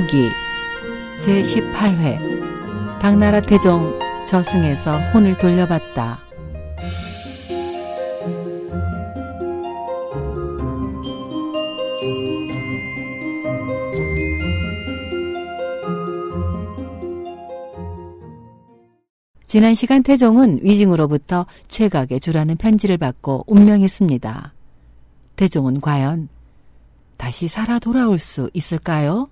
서유기 제18회 당나라 태종 저승에서 혼을 돌려받다. 지난 시간 태종은 위징으로부터 최각의 주라는 편지를 받고 운명했습니다. 태종은 과연 다시 살아 돌아올 수 있을까요?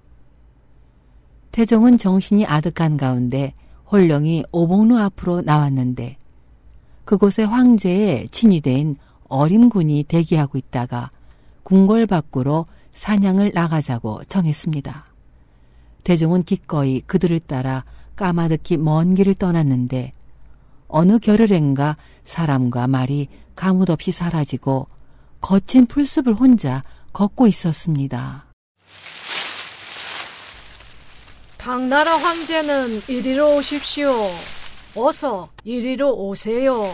태종은 정신이 아득한 가운데 홀령이 오봉루 앞으로 나왔는데 그곳에 황제의 친위대인 어림군이 대기하고 있다가 궁궐 밖으로 사냥을 나가자고 정했습니다. 태종은 기꺼이 그들을 따라 까마득히 먼 길을 떠났는데 어느 겨를엔가 사람과 말이 가뭇없이 사라지고 거친 풀숲을 혼자 걷고 있었습니다. 당나라 황제는 이리로 오십시오. 어서 이리로 오세요.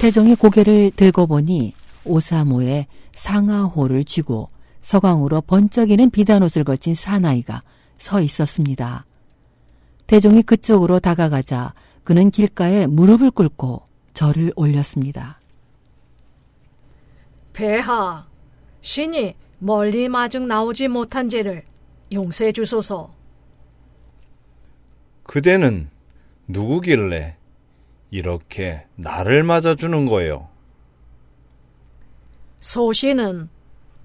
태종이 고개를 들고 보니 오사모에 상하호를 쥐고 서광으로 번쩍이는 비단옷을 거친 사나이가 서 있었습니다. 태종이 그쪽으로 다가가자 그는 길가에 무릎을 꿇고 절을 올렸습니다. 폐하, 신이 멀리 마중 나오지 못한 죄를 용서해 주소서. 그대는 누구길래 이렇게 나를 맞아주는 거요? 소신은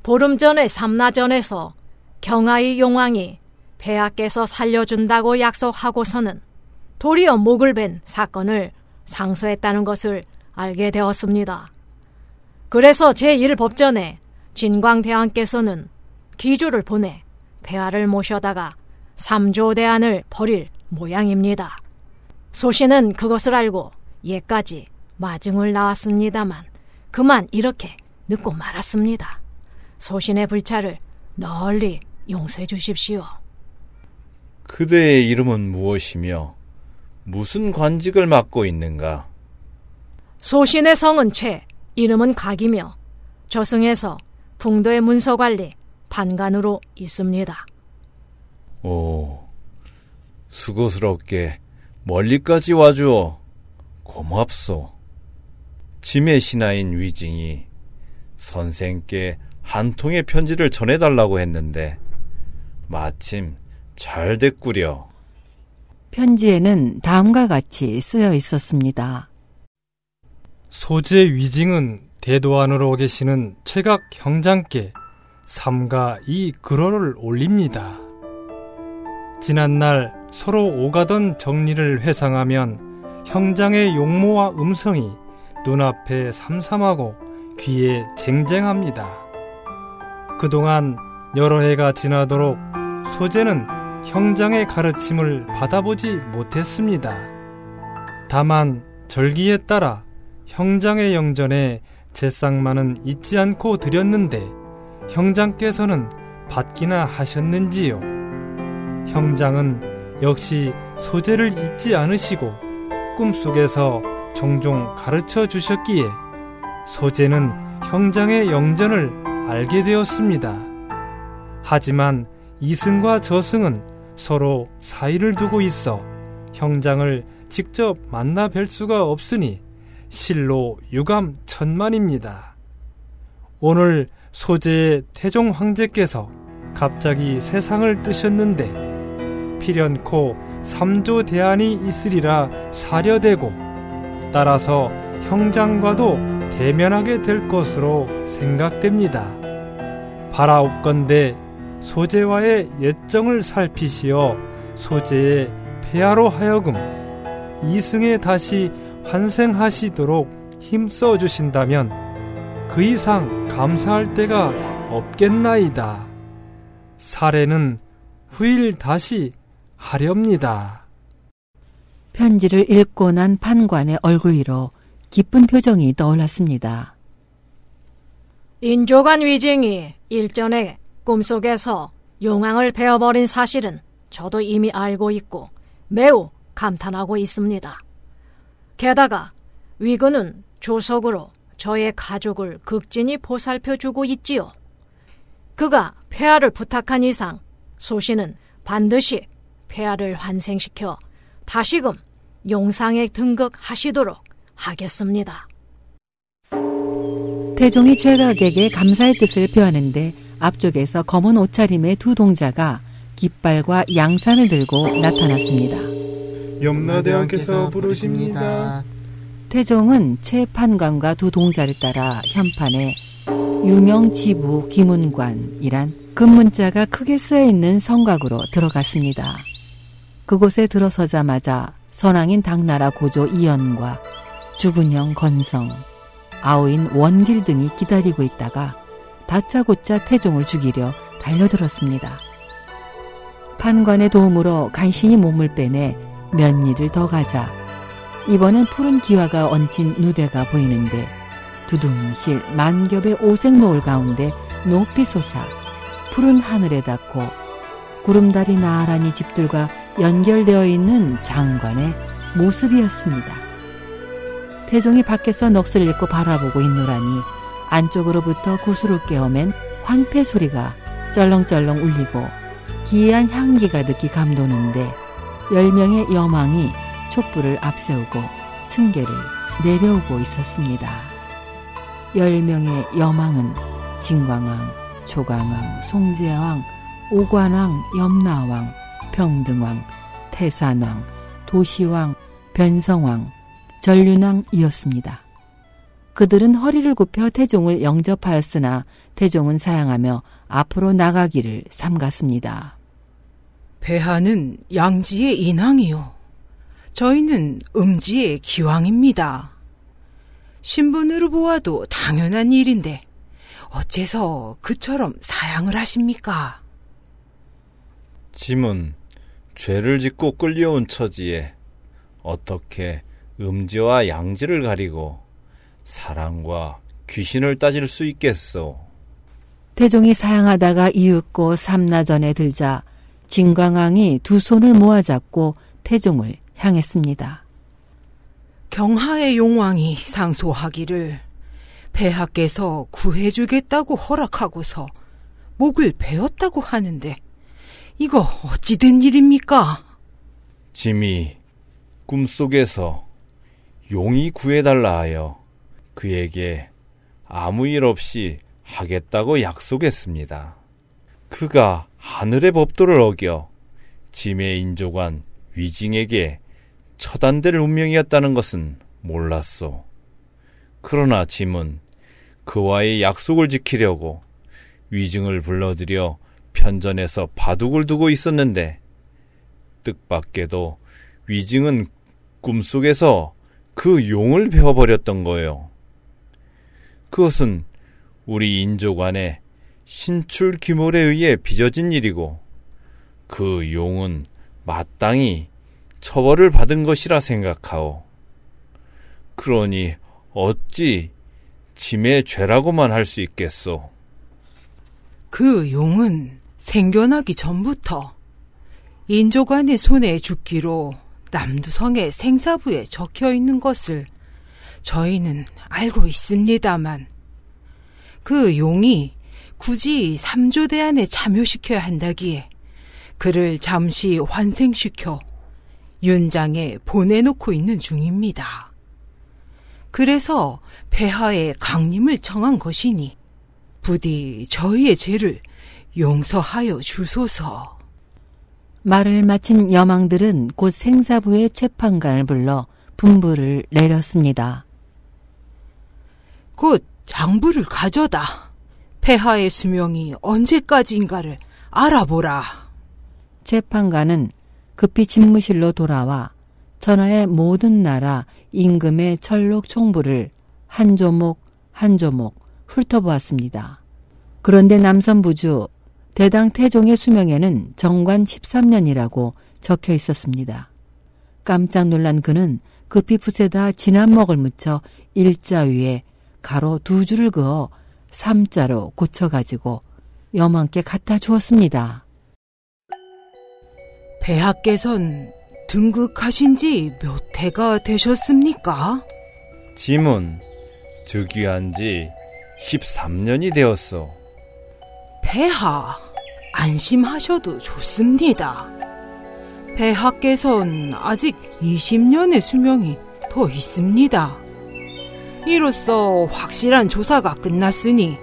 보름 전에 삼나전에서 경아이 용왕이 폐하께서 살려준다고 약속하고서는 도리어 목을 벤 사건을 상소했다는 것을 알게 되었습니다. 그래서 제1법전에 진광대왕께서는 기주를 보내 폐하를 모셔다가 삼조대안을 벌일 모양입니다. 소신은 그것을 알고 예까지 마증을 나왔습니다만 그만 이렇게 늦고 말았습니다. 소신의 불찰을 널리 용서해 주십시오. 그대의 이름은 무엇이며 무슨 관직을 맡고 있는가? 소신의 성은 채, 이름은 각이며 저승에서 풍도의 문서관리 판관으로 있습니다. 오, 수고스럽게 멀리까지 와주어 고맙소. 짐의 신하인 위징이 선생께 한 통의 편지를 전해달라고 했는데 마침 잘 됐구려. 편지에는 다음과 같이 쓰여 있었습니다. 소재 위징은 대도안으로 계시는 최각 형장께 삼가 이 글어를 올립니다. 지난날 서로 오가던 정리를 회상하면 형장의 용모와 음성이 눈앞에 삼삼하고 귀에 쟁쟁합니다. 그동안 여러 해가 지나도록 소재는 형장의 가르침을 받아보지 못했습니다. 다만 절기에 따라 형장의 영전에 제상만은 잊지 않고 드렸는데 형장께서는 받기나 하셨는지요? 형장은 역시 소재를 잊지 않으시고 꿈속에서 종종 가르쳐 주셨기에 소재는 형장의 영전을 알게 되었습니다. 하지만 이승과 저승은 서로 사이를 두고 있어 형장을 직접 만나 뵐 수가 없으니 실로 유감 천만입니다. 오늘 소재의 태종 황제께서 갑자기 세상을 뜨셨는데 필연코 삼조 대안이 있으리라 사려되고 따라서 형장과도 대면하게 될 것으로 생각됩니다. 바라옵건대 소재와의 예정을 살피시어 소재의 폐하로 하여금 이승에 다시 환생하시도록 힘써 주신다면 그 이상 감사할 때가 없겠나이다. 사례는 후일 다시 하렵니다. 편지를 읽고 난 판관의 얼굴 위로 기쁜 표정이 떠올랐습니다. 인조관 위징이 일전에 꿈속에서 용왕을 베어버린 사실은 저도 이미 알고 있고 매우 감탄하고 있습니다. 게다가 위근은 조석으로 저의 가족을 극진히 보살펴주고 있지요. 그가 폐하를 부탁한 이상 소신은 반드시 폐하를 환생시켜 다시금 용상에 등극하시도록 하겠습니다. 태종이 최각에게 감사의 뜻을 표하는데 앞쪽에서 검은 옷차림의 두 동자가 깃발과 양산을 들고 나타났습니다. 염라대왕께서 부르십니다. 태종은 최판관과 두 동자를 따라 현판에 유명 지부 기문관이란 금문자가 크게 쓰여 있는 성곽으로 들어갔습니다. 그곳에 들어서자마자 선왕인 당나라 고조 이연과 주군형 건성, 아우인 원길 등이 기다리고 있다가 다짜고짜 태종을 죽이려 달려들었습니다. 판관의 도움으로 간신히 몸을 빼내 면리를 더 가자 이번엔 푸른 기와가 얹힌 누대가 보이는데 두둥실 만겹의 오색 노을 가운데 높이 솟아 푸른 하늘에 닿고 구름다리 나란히 집들과 연결되어 있는 장관의 모습이었습니다. 태종이 밖에서 넋을 잃고 바라보고 있노라니 안쪽으로부터 구슬을 깨어맨 황폐 소리가 쩔렁쩔렁 울리고 기이한 향기가 느끼 감도는데 열 명의 여망이 촛불을 앞세우고 층계를 내려오고 있었습니다. 열 명의 여망은 진광왕, 조광왕, 송제왕, 오관왕, 염라왕, 평등왕, 태산왕, 도시왕, 변성왕, 전륜왕이었습니다. 그들은 허리를 굽혀 태종을 영접하였으나 태종은 사양하며 앞으로 나가기를 삼갔습니다. 배하는 양지의 인왕이요. 저희는 음지의 기왕입니다. 신분으로 보아도 당연한 일인데 어째서 그처럼 사양을 하십니까? 짐은 죄를 짓고 끌려온 처지에 어떻게 음지와 양지를 가리고 사랑과 귀신을 따질 수 있겠소. 태종이 사양하다가 이윽고 삼나전에 들자 진광왕이 두 손을 모아잡고 태종을 향했습니다. 경하의 용왕이 상소하기를 폐하께서 구해주겠다고 허락하고서 목을 베었다고 하는데 이거 어찌 된 일입니까? 짐이 꿈속에서 용이 구해달라 하여 그에게 아무 일 없이 하겠다고 약속했습니다. 그가 하늘의 법도를 어겨 짐의 인조관 위징에게 처단될 운명이었다는 것은 몰랐소. 그러나 짐은 그와의 약속을 지키려고 위증을 불러들여 편전에서 바둑을 두고 있었는데 뜻밖에도 위증은 꿈속에서 그 용을 배워버렸던 거예요. 그것은 우리 인조관의 신출 귀몰에 의해 빚어진 일이고 그 용은 마땅히 처벌을 받은 것이라 생각하오. 그러니 어찌 짐의 죄라고만 할 수 있겠소. 그 용은 생겨나기 전부터 인조관의 손에 죽기로 남두성의 생사부에 적혀 있는 것을 저희는 알고 있습니다만 그 용이 굳이 삼조대안에 참여시켜야 한다기에 그를 잠시 환생시켜 윤장에 보내놓고 있는 중입니다. 그래서 폐하에 강림을 청한 것이니 부디 저희의 죄를 용서하여 주소서. 말을 마친 여망들은 곧 생사부의 재판관을 불러 분부를 내렸습니다. 곧 장부를 가져다. 폐하의 수명이 언제까지인가를 알아보라. 재판관은 급히 집무실로 돌아와 전하의 모든 나라 임금의 철록 총부를 한 조목 한 조목 훑어보았습니다. 그런데 남선부주 대당 태종의 수명에는 정관 13년이라고 적혀 있었습니다. 깜짝 놀란 그는 급히 붓에다 진한 먹을 묻혀 일자 위에 가로 두 줄을 그어 삼자로 고쳐가지고 여망께 갖다 주었습니다. 폐하께선 등극하신 지 몇 해가 되셨습니까? 짐은 즉위한 지 13년이 되었소. 폐하, 안심하셔도 좋습니다. 폐하께선 아직 20년의 수명이 더 있습니다. 이로써 확실한 조사가 끝났으니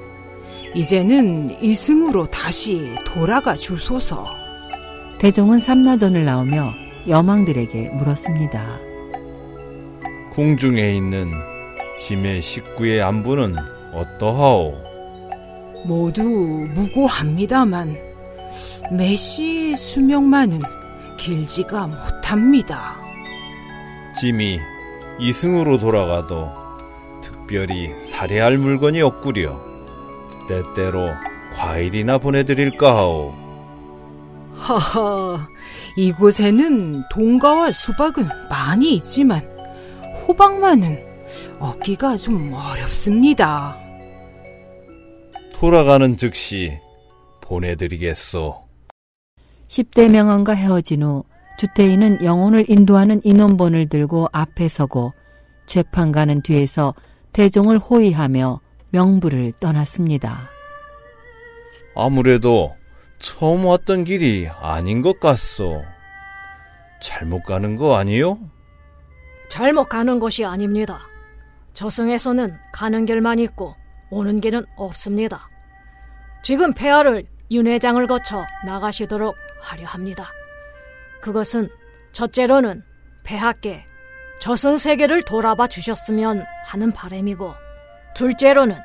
이제는 이승으로 다시 돌아가 주소서. 대종은 삼나전을 나오며 여망들에게 물었습니다. 궁중에 있는 짐의 식구의 안부는 어떠하오? 모두 무고합니다만 메시의 수명만은 길지가 못합니다. 짐이 이승으로 돌아가도 특별히 살해할 물건이 없구려. 때때로 과일이나 보내드릴까 하오. 하하, 이곳에는 동가와 수박은 많이 있지만 호박만은 얻기가 좀 어렵습니다. 돌아가는 즉시 보내드리겠소. 10대 명왕과 헤어진 후 주태인은 영혼을 인도하는 인원본을 들고 앞에 서고 재판관은 뒤에서 대종을 호위하며 명부를 떠났습니다. 아무래도 처음 왔던 길이 아닌 것 같소. 잘못 가는 거 아니요? 잘못 가는 것이 아닙니다. 저승에서는 가는 길만 있고 오는 길은 없습니다. 지금 폐하를 윤회장을 거쳐 나가시도록 하려 합니다. 그것은 첫째로는 폐하께 저승 세계를 돌아봐 주셨으면 하는 바람이고 둘째로는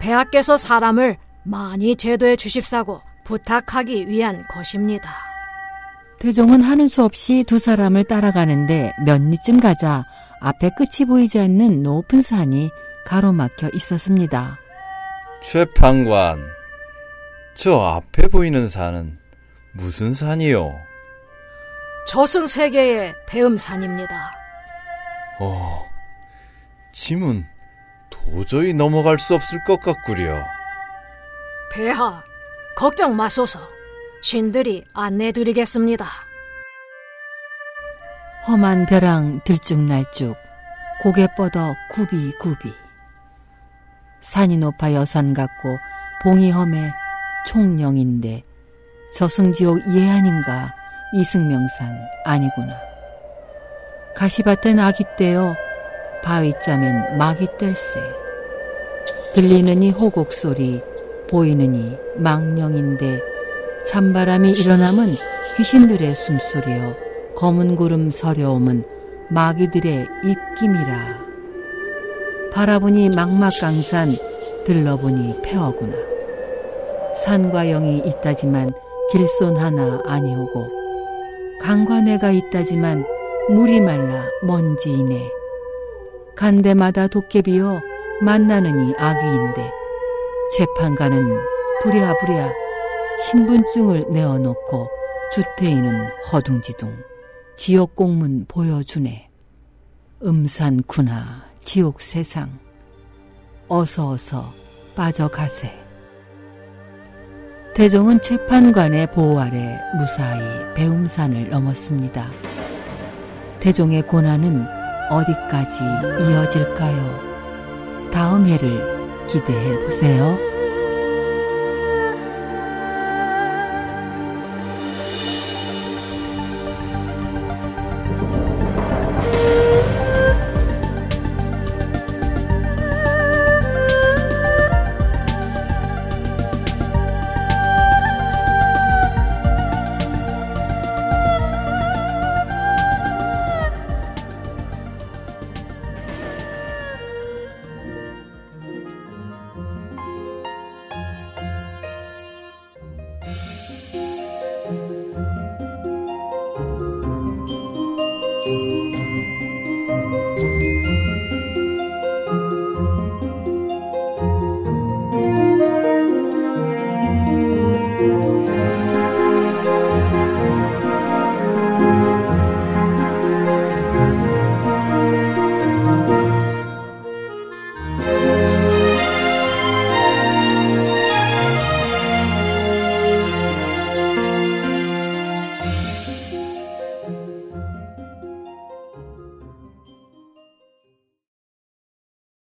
폐하께서 사람을 많이 제도해 주십사고 부탁하기 위한 것입니다. 대종은 하는 수 없이 두 사람을 따라가는데 몇 리쯤 가자 앞에 끝이 보이지 않는 높은 산이 가로막혀 있었습니다. 최판관, 저 앞에 보이는 산은 무슨 산이요? 저승 세계의 배음산입니다. 어, 짐은 도저히 넘어갈 수 없을 것 같구려. 폐하, 걱정 마소서. 신들이 안내드리겠습니다. 험한 벼랑 들쭉날쭉 고개 뻗어 굽이굽이 산이 높아 여산 같고 봉이 험해 총령인데 저승지옥 예안인가 이승명산 아니구나 가시밭엔 아기 떼어 바위 짜면 마귀 뗄세 들리는 이 호곡 소리 보이는 이 망령인데 찬바람이 일어남은 귀신들의 숨소리여 검은 구름 서려움은 마귀들의 입김이라. 바라보니 막막강산 들러보니 폐허구나. 산과 영이 있다지만 길손 하나 아니오고 강과 내가 있다지만 물이 말라 먼지이네. 간대마다 도깨비여 만나느니 악귀인데 재판관은 부랴부랴 신분증을 내어놓고 주태인은 허둥지둥 지옥 공문 보여주네. 음산구나 지옥 세상 어서 어서 빠져가세. 대종은 재판관의 보호 아래 무사히 배움산을 넘었습니다. 대종의 고난은 어디까지 이어질까요? 다음 회를 기대해 보세요.